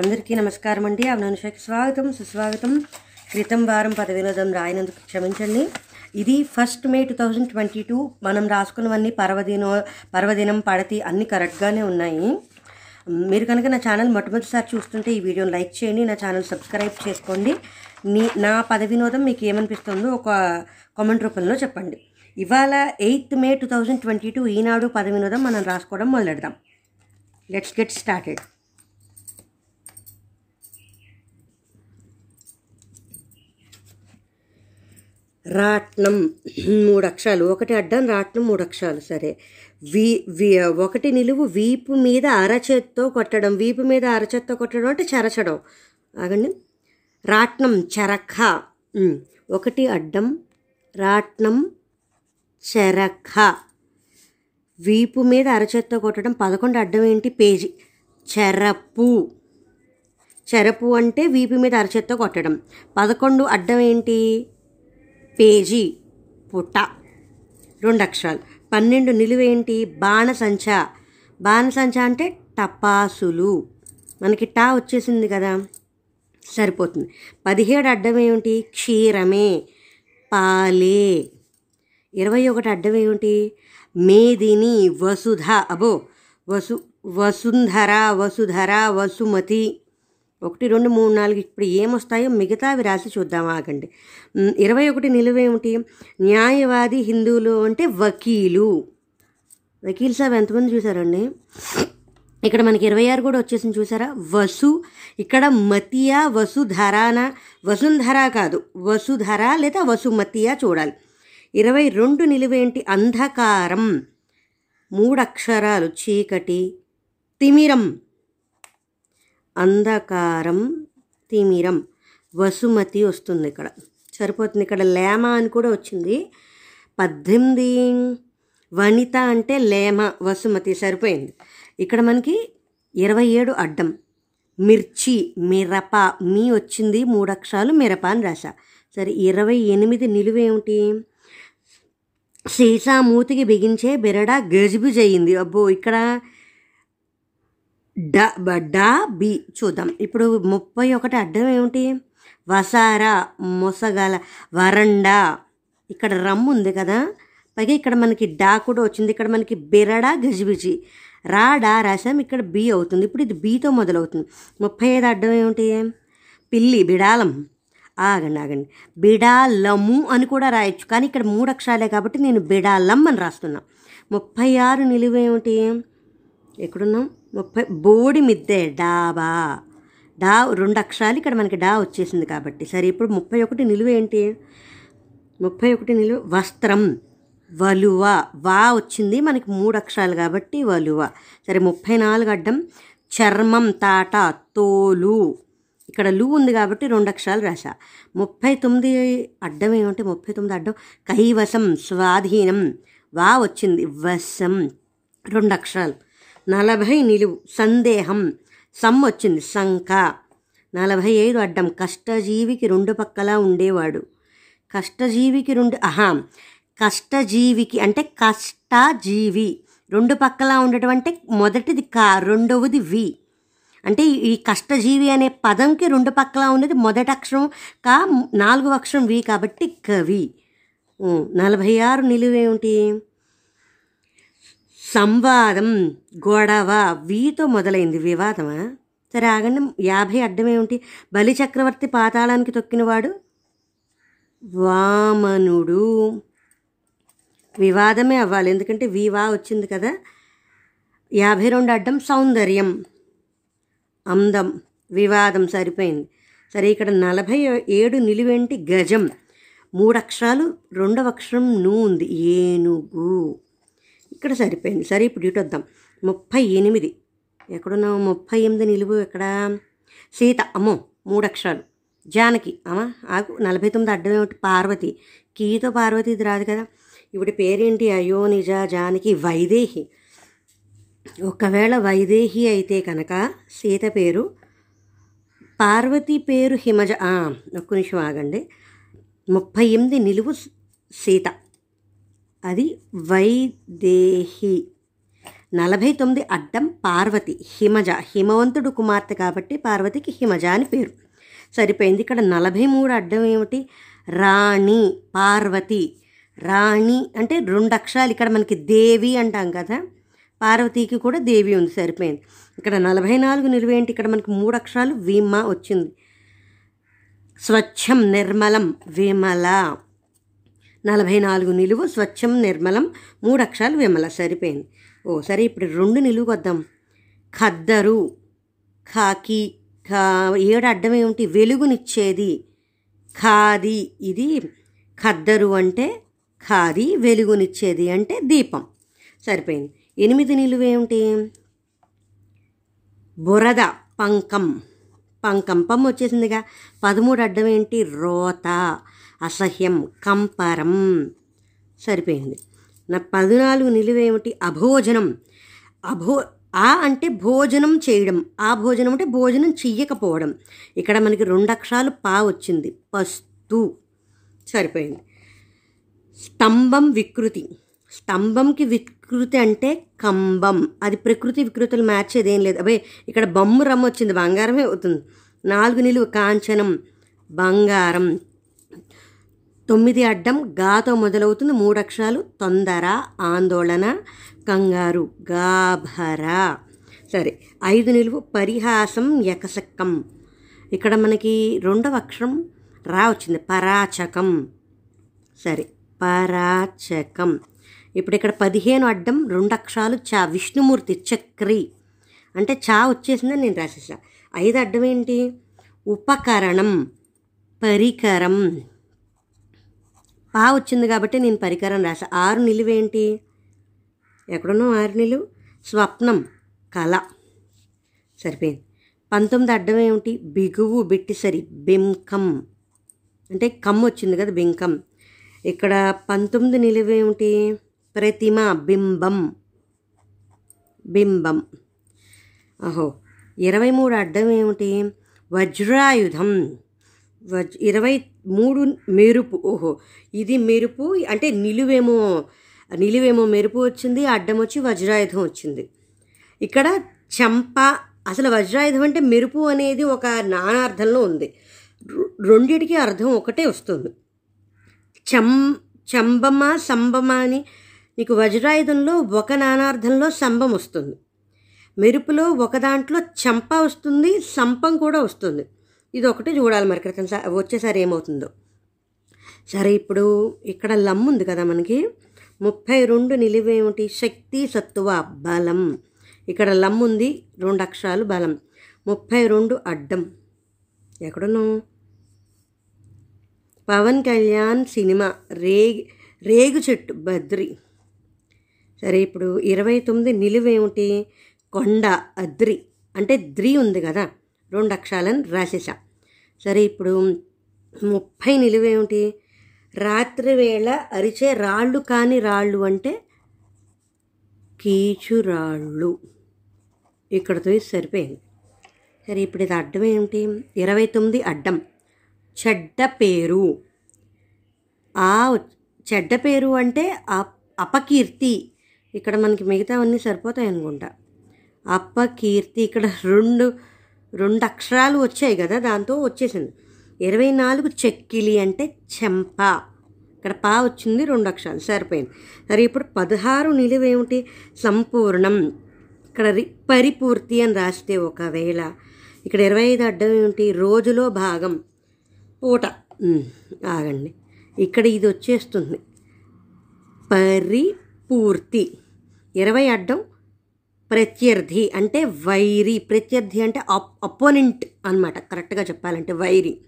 అందరికీ నమస్కారం అండి. అవనానుషకి స్వాగతం సుస్వాగతం. క్రితం వారం పద వినోదం రాయినందుకు క్షమించండి. ఇది first May two thousand twenty two. మనం రాసుకున్నవన్నీ పర్వదినో పర్వదినం పడతి అన్నీ కరెక్ట్గానే ఉన్నాయి. మీరు కనుక నా ఛానల్ మొట్టమొదటిసారి చూస్తుంటే ఈ వీడియోని లైక్ చేయండి నా ఛానల్ సబ్స్క్రైబ్ చేసుకోండి. నీ నా పద వినోదం మీకు ఏమనిపిస్తుందో ఒక కామెంట్ రూపంలో చెప్పండి. ఇవాళ eighth May two thousand twenty two Eenadu పద వినోదం మనం రాసుకోవడం మొదలెడదాం. Let's get started. రాట్నం మూడు అక్షరాలు. ఒకటి అడ్డం రాట్నం మూడు అక్షరాలు. సరే. వీ వీ ఒకటి నిలువు వీపు మీద అరచేత్తో కొట్టడం. వీపు మీద అరచేత్తో కొట్టడం అంటే చెరచడం. ఆగండి. రాట్నం చెరఖ. ఒకటి అడ్డం రాట్నం చెరఖ. వీపు మీద అరచేత్తో కొట్టడం. పదకొండు అడ్డం ఏంటి? పేజీ. చెరపు. చెరపు అంటే వీపు మీద అరచేత్తో కొట్టడం. పదకొండు అడ్డం ఏంటి? పేజీ పుట్ట. రెండు అక్షరాలు పన్నెండు నిలువేంటి? బాణసంచ. బాణసంచ అంటే టపాసులు. మనకి టా వచ్చేసింది కదా? సరిపోతుంది. పదిహేడు అడ్డం ఏమిటి క్షీరమే. పాలే. ఇరవై ఒకటి అడ్డం ఏమిటి మేదిని వసుధ. అబో వసు వసుంధర వసుధర వసుమతి. ఒకటి రెండు మూడు నాలుగు ఇప్పుడు ఏమొస్తాయో మిగతావి రాసి చూద్దాం ఆగండి. ఇరవై ఒకటి నిలువేమిటి న్యాయవాది హిందువులు అంటే వకీలు. వకీల్ సాబ్ ఎంతమంది చూసారండి ఇక్కడ మనకి ఇరవై ఆరు కూడా వచ్చేసింది చూసారా? వసు ఇక్కడ మతియా వసుధరాన వసుంధర కాదు వసుధర లేదా వసుమతియా చూడాలి. ఇరవై రెండు నిలువేంటి అంధకారం. మూడు అక్షరాలు చీకటి. తిమిరం. అంధకారం తిమిరం వసుమతి వస్తుంది ఇక్కడ. సరిపోతుంది. ఇక్కడ లేమ అని కూడా వచ్చింది. పద్దెనిమిది వనిత అంటే లేమ వసుమతి సరిపోయింది. ఇక్కడ మనకి ఇరవై ఏడు అడ్డం. మిర్చి మిరప మీ వచ్చింది మూడు అక్షరాలు మిరప అని రాశా. సరే ఇరవై ఎనిమిది నిలువేమిటి సీసా మూతికి బిగించే బెరడా గజిబిజ్ అయ్యింది అబ్బో ఇక్కడ డ డా బి చూద్దాం. ఇప్పుడు ముప్పై ఒకటి అడ్డం ఏమిటి? వసార మొసగల వరండా. ఇక్కడ రమ్ము ఉంది కదా. పైగా ఇక్కడ మనకి డా కూడా వచ్చింది. ఇక్కడ మనకి బిరడా గజిబిజి. రా డా రాసాం ఇక్కడ బి అవుతుంది. ఇప్పుడు ఇది బీతో మొదలవుతుంది. ముప్పై ఐదు అడ్డం ఏమిటి? పిల్లి బిడాలం. ఆగండి ఆగండి. బిడాలము అని కూడా రాయొచ్చు. కానీ ఇక్కడ మూడు అక్షరాలే కాబట్టి నేను బిడాలం అని రాస్తున్నా. ముప్పై ఆరు నిలువేమిటి ఎక్కడున్నాం? ముప్పై బోడి మిద్దె డాబా డా రెండు అక్షరాలు ఇక్కడ మనకి డా వచ్చేసింది కాబట్టి. సరే ఇప్పుడు ముప్పై ఒకటి నిలువ ఏంటి? ముప్పై ఒకటి నిలువ వస్త్రం. వలువ. వా వచ్చింది మనకి మూడు అక్షరాలు కాబట్టి వలువ. సరే ముప్పై నాలుగు అడ్డం చర్మం తాట తోలు. ఇక్కడ లు ఉంది కాబట్టి రెండు అక్షరాలు రాసా ముప్పై తొమ్మిది అడ్డం ఏమంటే ముప్పై తొమ్మిది అడ్డం కైవసం స్వాధీనం. వా వచ్చింది. వశం. రెండు అక్షరాలు. నలభై నిలువు సందేహం. సమ్ వచ్చింది శంక నలభై ఐదు అడ్డం కష్టజీవికి రెండు పక్కలా ఉండేవాడు. కష్టజీవికి రెండు ఆహా కష్టజీవికి అంటే కష్టజీవి. రెండు పక్కలా ఉండటం అంటే మొదటిది కా రెండవది వి. అంటే ఈ- కష్టజీవి అనే పదంకి రెండు పక్కలా ఉన్నది మొదటి అక్షరం కా నాలుగు అక్షరం వి కాబట్టి కవి నలభై ఆరు నిలువేమిటి? సంవాదం గొడవ వీతో మొదలైంది వివాదమా? సరే ఆగండి యాభై అడ్డం ఏమిటి బలి చక్రవర్తి పాతాళానికి తొక్కినవాడు? వామనుడు. వివాదమే అవ్వాలి ఎందుకంటే వివా వచ్చింది కదా. యాభై రెండు అడ్డం సౌందర్యం. అందం వివాదం సరిపోయింది. సరే ఇక్కడ నలభై ఏడు నిలువేంటి గజం. మూడు అక్షరాలు రెండవ అక్షరం ను ఉంది. ఏనుగు. ఇక్కడ సరిపోయింది. సరే ఇప్పుడు ఇటు వద్దాం. ముప్పై ఎనిమిది. ఎక్కడున్నావు? ముప్పై ఎనిమిది నిలువు ఎక్కడ? సీత అమ్మో మూడు అక్షరాలు జానకి అమ్మా ఆకు నలభై తొమ్మిది అడ్డం ఏమిటి? పార్వతి. కీతో పార్వతి ఇది రాదు కదా. ఇప్పుడు పేరేంటి? అయోనిజ జానకి వైదేహి. ఒకవేళ వైదేహి అయితే కనుక సీత పేరు పార్వతి పేరు హిమజ. ఒక్క నిమిషం ఆగండి. ముప్పై ఎనిమిది నిలువు సీత. అది వైదేహి. నలభై తొమ్మిది అడ్డం పార్వతి హిమజ. హిమవంతుడు కుమార్తె కాబట్టి పార్వతికి హిమజ అని పేరు. సరిపోయింది. ఇక్కడ నలభై మూడు అడ్డం ఏమిటి? రాణి పార్వతి. రాణి అంటే రెండు అక్షరాలు ఇక్కడ మనకి దేవి అంటాం కదా. పార్వతికి కూడా దేవి ఉంది. సరిపోయింది. ఇక్కడ నలభై నాలుగు నిలువేంటి ఇక్కడ మనకి మూడు అక్షరాలు విమ వచ్చింది. స్వచ్ఛం నిర్మలం విమల. నలభై నాలుగు నిలువు స్వచ్ఛం నిర్మలం మూడు అక్షరాలు విమల సరిపోయింది. ఓ సరే ఇప్పుడు రెండు నిలువు వద్దాం. ఖద్దరు ఖాకి ఖా ఏడు అడ్డం ఏమిటి? వెలుగునిచ్చేది. ఖాది ఇది ఖద్దరు అంటే ఖాది వెలుగునిచ్చేది అంటే దీపం. సరిపోయింది. ఎనిమిది నిలువు ఏమిటి? బురద పంకం. పంకం వచ్చేసిందిగా. పదమూడు అడ్డం ఏంటి? రోత. అసహ్యం కంపరం. సరిపోయింది. నా పద్నాలుగు నిలువేమిటి అభోజనం. అభో ఆ అంటే భోజనం చేయడం. ఆ భోజనం అంటే భోజనం చెయ్యకపోవడం. ఇక్కడ మనకి రెండు అక్షరాలు పా వచ్చింది. పస్తు. సరిపోయింది. స్తంభం వికృతి. స్తంభంకి వికృతి అంటే కంబం అది ప్రకృతి వికృతులు మ్యాచ్ ఏదేం లేదు. అబ్బాయి ఇక్కడ బొమ్మ రమ్మ వచ్చింది. బంగారమే అవుతుంది. నాలుగు నిలువు కాంచనం. బంగారం. తొమ్మిది అడ్డం గాతో మొదలవుతుంది. మూడు అక్షరాలు. తొందర ఆందోళన కంగారు గాభర. సరే ఐదు నిలువు పరిహాసం యకసక్కం ఇక్కడ మనకి రెండవ అక్షరం రా వచ్చింది. పరాచకం. సరే పరాచకం. ఇప్పుడు ఇక్కడ పదిహేను అడ్డం రెండు అక్షరాలు చా విష్ణుమూర్తి చక్రి. అంటే చా వచ్చేసిందని నేను రాసేసా. ఐదు అడ్డం ఏంటి? ఉపకరణం పరికరం. పా వచ్చింది కాబట్టి నేను పరికరం రాసా ఆరు నిలువేంటి? ఎక్కడున్నావు ఆరు నిలువు స్వప్నం కళ. సరిపోయింది. పంతొమ్మిది అడ్డం ఏమిటి? బిగువు బిట్టిసరి బింకం. అంటే కమ్ వచ్చింది కదా బింకం. ఇక్కడ పంతొమ్మిది నిలువేమిటి ప్రతిమ బింబం. బింబం. అహో ఇరవై మూడు అడ్డం ఏమిటి? వజ్రాయుధం. వజ్ ఇరవై మూడు మెరుపు ఓహో ఇది మెరుపు అంటే నిలువేమో నిలువేమో మెరుపు వచ్చింది అడ్డం వచ్చి వజ్రాయుధం వచ్చింది. ఇక్కడ చంప అసలు వజ్రాయుధం అంటే మెరుపు అనేది ఒక నానార్థంలో ఉంది. రెండిటికి అర్థం ఒకటే వస్తుంది. చం చంబమ సంబమ అని నీకు వజ్రాయుధంలో ఒక నానార్థంలో సంబం వస్తుంది. మెరుపులో ఒక దాంట్లో చంప వస్తుంది సంపం కూడా వస్తుంది. ఇది ఒకటి చూడాలి మరి క్రితం వచ్చేసారి ఏమవుతుందో. సరే ఇప్పుడు ఇక్కడ లమ్ ఉంది కదా మనకి. ముప్పై రెండు నిలువేమిటి? శక్తి సత్తువ బలం. ఇక్కడ లమ్ ఉంది రెండు అక్షరాలు బలం. ముప్పై రెండు అడ్డం. ఎక్కడను పవన్ కళ్యాణ్ సినిమా రేగి రేగు చెట్టు బద్రి. సరే ఇప్పుడు ఇరవై తొమ్మిది నిలువేమిటి? కొండ అద్రి. అంటే ద్రి ఉంది కదా. రెండు అక్షరాలను రాసేసా. సరే ఇప్పుడు ముప్పై నిలువేమిటి? రాత్రి వేళ అరిచే రాళ్ళు కాని రాళ్ళు అంటే కీచురాళ్ళు ఇక్కడతో ఇది సరిపోయింది. సరే ఇప్పుడు ఇది అడ్డం ఏమిటి? ఇరవై తొమ్మిది అడ్డం. చెడ్డ పేరు. ఆ చెడ్డ పేరు అంటే అప్- అపకీర్తి. ఇక్కడ మనకి మిగతావన్నీ సరిపోతాయి అనుకుంటా అపకీర్తి ఇక్కడ రెండు రెండు అక్షరాలు వచ్చాయి కదా దాంతో వచ్చేసింది. ఇరవై నాలుగు చెక్కిలి అంటే చెంప. ఇక్కడ పా వచ్చింది రెండు అక్షరాలు సరిపోయింది. సరే ఇప్పుడు పదహారు నిలువేమిటి సంపూర్ణం. ఇక్కడ రి- పరిపూర్తి అని రాస్తే ఒకవేళ. ఇక్కడ ఇరవై ఐదు అడ్డం ఏమిటి? రోజులో భాగం. పూట. ఆగండి. ఇక్కడ ఇది వచ్చేస్తుంది. పరిపూర్తి. ఇరవై అడ్డం ప్రత్యర్థి అంటే వైరి. ప్రత్యర్థి అంటే అప్ అపోనెంట్ అనమాట కరెక్ట్గా చెప్పాలంటే వైరి.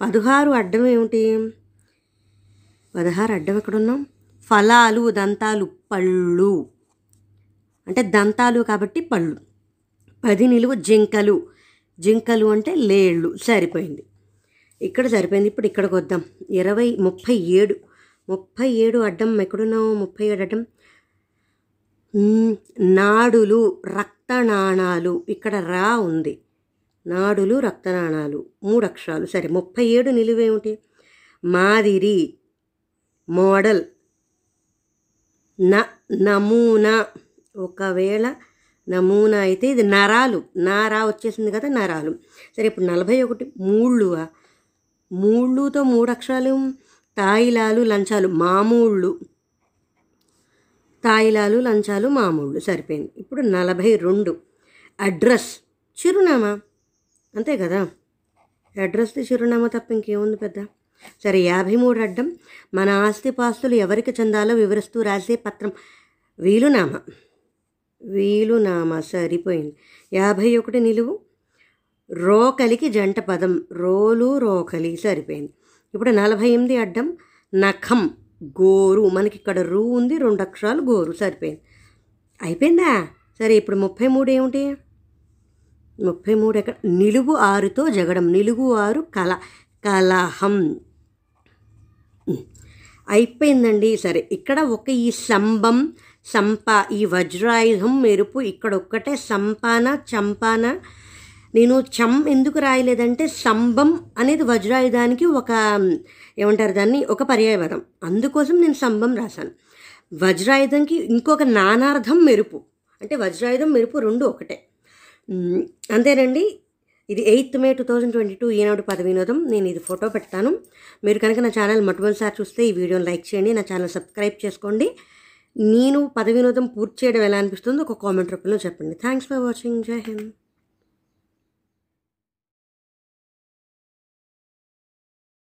పదహారు అడ్డం ఏమిటి? పదహారు అడ్డం ఎక్కడున్నాం? ఫలాలు దంతాలు పళ్ళు. అంటే దంతాలు కాబట్టి పళ్ళు. పది నిలువు జింకలు. జింకలు అంటే లేళ్ళు. సరిపోయింది. ఇక్కడ సరిపోయింది. ఇప్పుడు ఇక్కడికి వద్దాం. ఇరవై ముప్పై ఏడు. ముప్పై ఏడు అడ్డం ఎక్కడున్నావు? ముప్పై ఏడు అడ్డం. నాడులు రక్తనాణాలు ఇక్కడ రా ఉంది. నాడులు రక్తనాణాలు మూడు అక్షరాలు సరే ముప్పై ఏడు నిలువేమిటి? మాదిరి మోడల్ న నమూనా. ఒకవేళ నమూనా అయితే ఇది నరాలు. నారా వచ్చేసింది కదా నరాలు. సరే ఇప్పుడు నలభై ఒకటి మూళ్ళువా? మూళ్ళుతో మూడు అక్షరాలు తాయిలాలు లంచాలు. మామూళ్ళు. తాయిలాలు లంచాలు మామూళ్ళు. సరిపోయింది. ఇప్పుడు నలభై రెండు. అడ్రస్. చిరునామా. అంతే కదా? అడ్రస్ది చిరునామా తప్ప ఇంకేముంది పెద్ద? సరే యాభై మూడు అడ్డం. మన ఆస్తిపాస్తులు ఎవరికి చెందాలో వివరిస్తూ రాసే పత్రం. వీలునామా. వీలునామా. సరిపోయింది. యాభై ఒకటి నిలువు. రోకలికి జంట పదం. రోలు రోకలి సరిపోయింది. ఇప్పుడు నలభై ఎనిమిది అడ్డం. నఖం. గోరు మనకి ఇక్కడ రూ ఉంది రెండు అక్షరాలు గోరు సరిపోయింది. అయిపోయిందా? సరే ఇప్పుడు ముప్పై మూడు ఏమిటి? ముప్పై మూడు ఎక్కడ నిలువు ఆరుతో జగడం నిలువు ఆరు కల కలహం. అయిపోయిందండి. సరే ఇక్కడ ఒక ఈ సంభం సంప ఈ వజ్రాయుధం మెరుపు ఇక్కడ ఒక్కటే సంపాన చంపాన నేను చం ఎందుకు రాయలేదంటే సంబం అనేది వజ్రాయుధానికి ఒక ఏమంటారు దాన్ని ఒక పర్యాయపదం అందుకోసం నేను సంబం రాశాను. వజ్రాయుధంకి ఇంకొక నానార్థం మెరుపు. అంటే వజ్రాయుధం మెరుపు రెండు ఒకటే. అంతేనండి. ఇది eighth May two thousand twenty two Eenadu పద వినోదం. నేను ఇది ఫోటో పెడతాను. మీరు కనుక నా ఛానల్ మొట్టమొదటిసారి చూస్తే ఈ వీడియోని లైక్ చేయండి నా ఛానల్ సబ్స్క్రైబ్ చేసుకోండి. నేను పద వినోదం పూర్తి చేయడం ఎలా అనిపిస్తుందో ఒక కామెంట్ రూపంలో చెప్పండి. Thanks for watching. జై హింద్.